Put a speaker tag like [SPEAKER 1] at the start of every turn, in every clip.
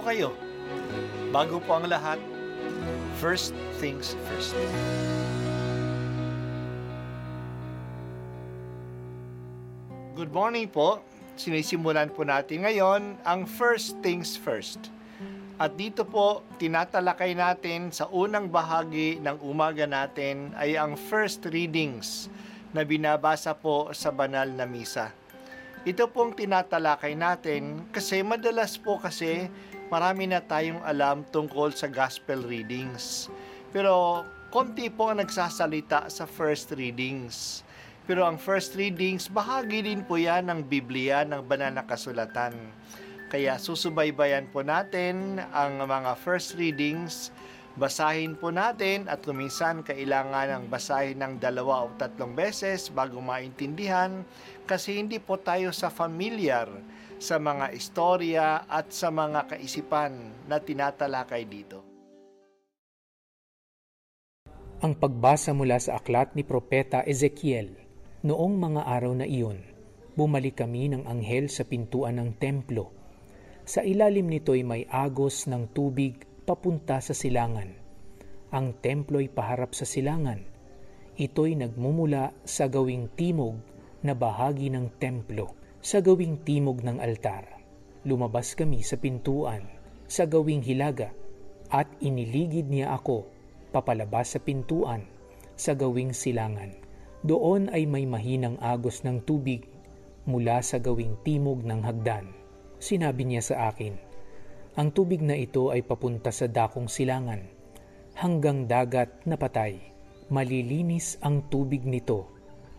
[SPEAKER 1] po kayo. Bago po ang lahat, first things first. Good morning po. Sinisimulan po natin ngayon ang first things first. At dito po, tinatalakay natin sa unang bahagi ng umaga natin ay ang first readings na binabasa po sa banal na misa. Ito pong tinatalakay natin kasi madalas po kasi marami na tayong alam tungkol sa gospel readings. Pero konti po ang nagsasalita sa first readings. Pero ang first readings, bahagi din po yan ng Biblia, ng banal na kasulatan. Kaya susubaybayan po natin ang mga first readings, basahin po natin at kuminsan kailangan ng basahin ng dalawa o tatlong beses bago maintindihan kasi hindi po tayo sa familiar sa mga istorya at sa mga kaisipan na tinatalakay dito.
[SPEAKER 2] Ang pagbasa mula sa aklat ni Propeta Ezekiel noong mga araw na iyon, bumalik kami ng anghel sa pintuan ng templo sa ilalim nito'y may agos ng tubig papunta sa silangan. Ang templo'y paharap sa silangan. Ito'y nagmumula sa gawing timog na bahagi ng templo, sa gawing timog ng altar. Lumabas kami sa pintuan, sa gawing hilaga, at iniligid niya ako papalabas sa pintuan, sa gawing silangan. Doon ay may mahinang agos ng tubig mula sa gawing timog ng hagdan Sinabi niya sa akin, ang tubig na ito ay papunta sa dakong silangan, hanggang dagat na patay. Malilinis ang tubig nito.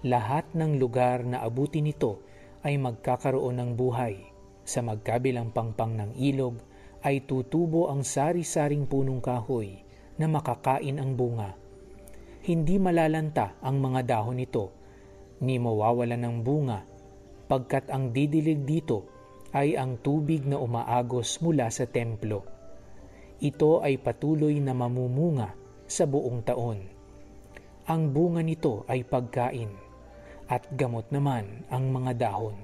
[SPEAKER 2] Lahat ng lugar na abuti nito ay magkakaroon ng buhay. Sa magkabilang pangpang ng ilog ay tutubo ang sari-saring punong kahoy na makakain ang bunga. Hindi malalanta ang mga dahon nito, ni mawawala ng bunga, pagkat ang didilig dito ay ang tubig na umaagos mula sa templo. Ito ay patuloy na mamumunga sa buong taon. Ang bunga nito ay pagkain at gamot naman ang mga dahon.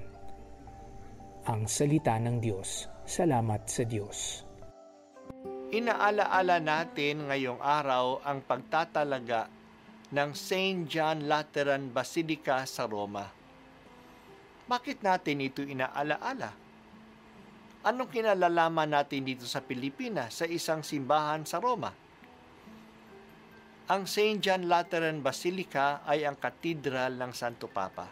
[SPEAKER 2] Ang salita ng Diyos. Salamat sa Diyos.
[SPEAKER 1] Inaalaala natin ngayong araw ang pagtatalaga ng St. John Lateran Basilica sa Roma. Bakit natin ito inaalaala? Anong kinalalaman natin dito sa Pilipinas sa isang simbahan sa Roma? Ang St. John Lateran Basilica ay ang katedral ng Santo Papa.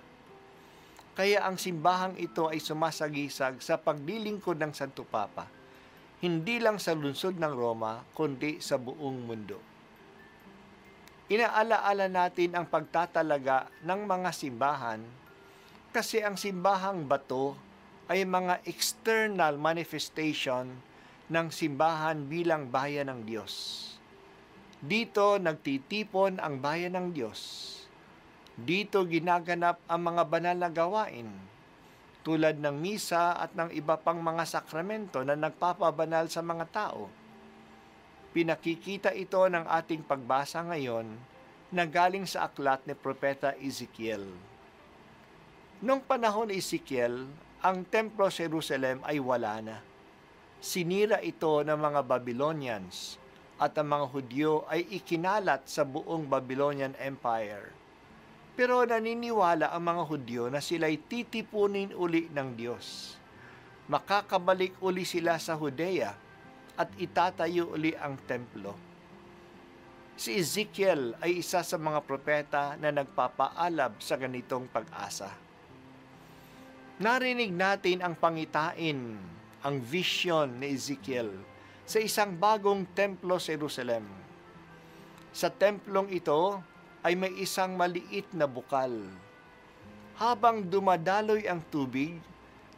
[SPEAKER 1] Kaya ang simbahang ito ay sumasagisag sa paglilingkod ng Santo Papa, hindi lang sa lungsod ng Roma, kundi sa buong mundo. Inaalaala natin ang pagtatalaga ng mga simbahan kasi ang simbahang bato ay mga external manifestation ng simbahan bilang bayan ng Diyos. Dito nagtitipon ang bayan ng Diyos. Dito ginaganap ang mga banal na gawain tulad ng misa at ng iba pang mga sakramento na nagpapabanal sa mga tao. Pinakikita ito ng ating pagbasa ngayon na galing sa aklat ni Propeta Ezekiel. Noong panahon ni Ezekiel, ang templo sa Jerusalem ay wala na. Sinira ito ng mga Babylonians at ang mga Hudyo ay ikinalat sa buong Babylonian Empire. Pero naniniwala ang mga Hudyo na sila'y titipunin uli ng Diyos. Makakabalik uli sila sa Judea at itatayo uli ang templo. Si Ezekiel ay isa sa mga propeta na nagpapaalab sa ganitong pag-asa narinig natin ang pangitain, ang vision ni Ezekiel sa isang bagong templo sa Jerusalem. Sa templong ito ay may isang maliit na bukal. Habang dumadaloy ang tubig,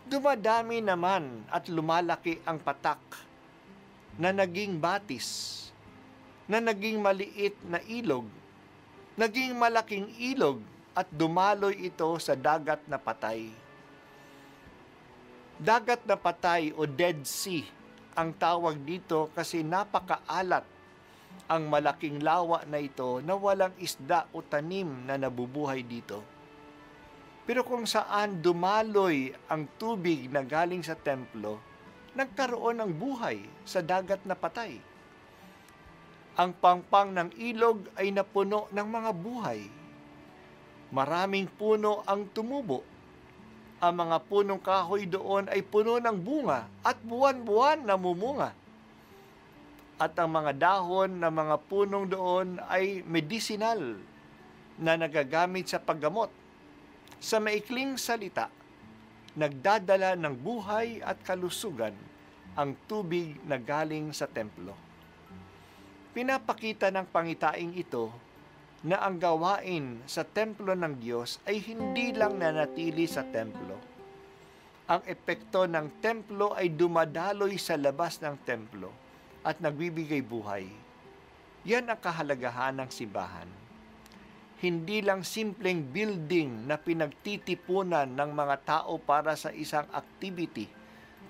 [SPEAKER 1] dumadami naman at lumalaki ang patak na naging batis, na naging maliit na ilog, naging malaking ilog at dumaloy ito sa dagat na patay Dagat na patay o Dead Sea ang tawag dito kasi napakaalat ang malaking lawa na ito na walang isda o tanim na nabubuhay dito. Pero kung saan dumaloy ang tubig na galing sa templo, nagkaroon ng buhay sa dagat na patay. Ang pangpang ng ilog ay napuno ng mga buhay. Maraming puno ang tumubo. Ang mga punong kahoy doon ay puno ng bunga at buwan-buwan namumunga. At ang mga dahon ng mga punong doon ay medicinal na nagagamit sa paggamot. Sa maikling salita, nagdadala ng buhay at kalusugan ang tubig na galing sa templo. Pinapakita ng pangitaing ito na ang gawain sa templo ng Diyos ay hindi lang nanatili sa templo. Ang epekto ng templo ay dumadaloy sa labas ng templo at nagbibigay buhay. Yan ang kahalagahan ng simbahan hindi lang simpleng building na pinagtitipunan ng mga tao para sa isang activity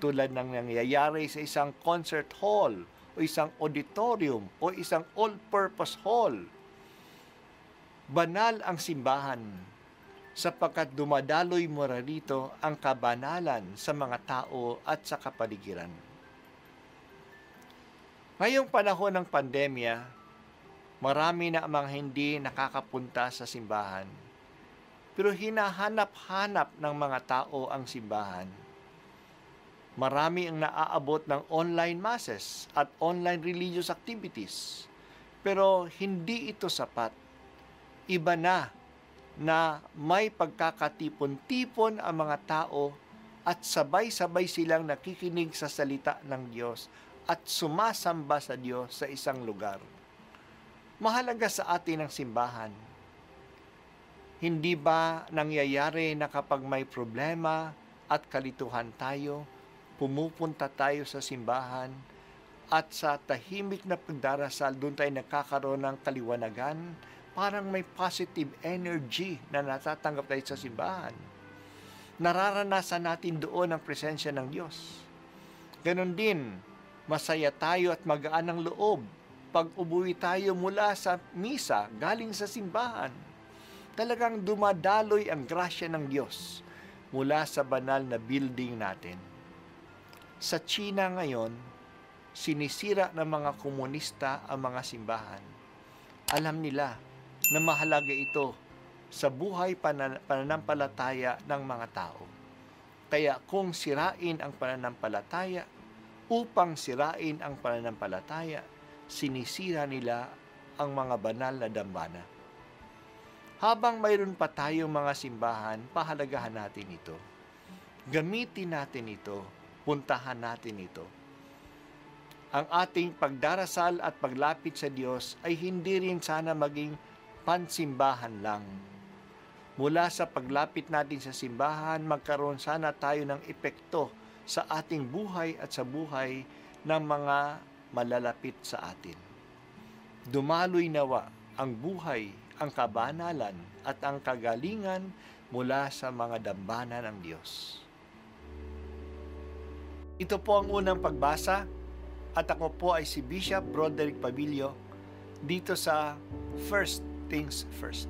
[SPEAKER 1] tulad ng nangyayari sa isang concert hall o isang auditorium o isang all-purpose hall. Banal ang simbahan sapagkat dumadaloy mo rito ang kabanalan sa mga tao at sa kapaligiran. Ngayong panahon ng pandemya, Marami na ang mga hindi nakakapunta sa simbahan. Pero hinahanap-hanap ng mga tao ang simbahan. Marami ang naaabot ng online masses at online religious activities. Pero hindi ito sapat. Iba na na may pagkakatipon-tipon ang mga tao at sabay-sabay silang nakikinig sa salita ng Diyos at sumasamba sa Diyos sa isang lugar mahalaga sa atin ang simbahan. Hindi ba nangyayari na kapag may problema at kalituhan tayo, pumupunta tayo sa simbahan at sa tahimik na pagdarasal doon tayo nagkakaroon ng kaliwanagan, parang may positive energy na natatanggap tayo sa simbahan. Nararanasan natin doon ang presensya ng Diyos. Ganon din, masaya tayo at magaan ang loob pag ubuwi tayo mula sa misa galing sa simbahan, talagang dumadaloy ang grasya ng Diyos mula sa banal na building natin. Sa China ngayon, sinisira ng mga komunista ang mga simbahan. Alam nila na mahalaga ito sa buhay panan- pananampalataya ng mga tao. Kaya kung sirain ang pananampalataya, upang sirain ang pananampalataya, sinisira nila ang mga banal na dambana. Habang mayroon pa tayong mga simbahan, pahalagahan natin ito. Gamitin natin ito, puntahan natin ito. Ang ating pagdarasal at paglapit sa Diyos ay hindi rin sana maging pansimbahan lang. Mula sa paglapit natin sa simbahan, magkaroon sana tayo ng epekto sa ating buhay at sa buhay ng mga malalapit sa atin. Dumaloy nawa ang buhay, ang kabanalan at ang kagalingan mula sa mga dambana ng Diyos. Ito po ang unang pagbasa at ako po ay si Bishop Broderick Pabilio dito sa First Things First.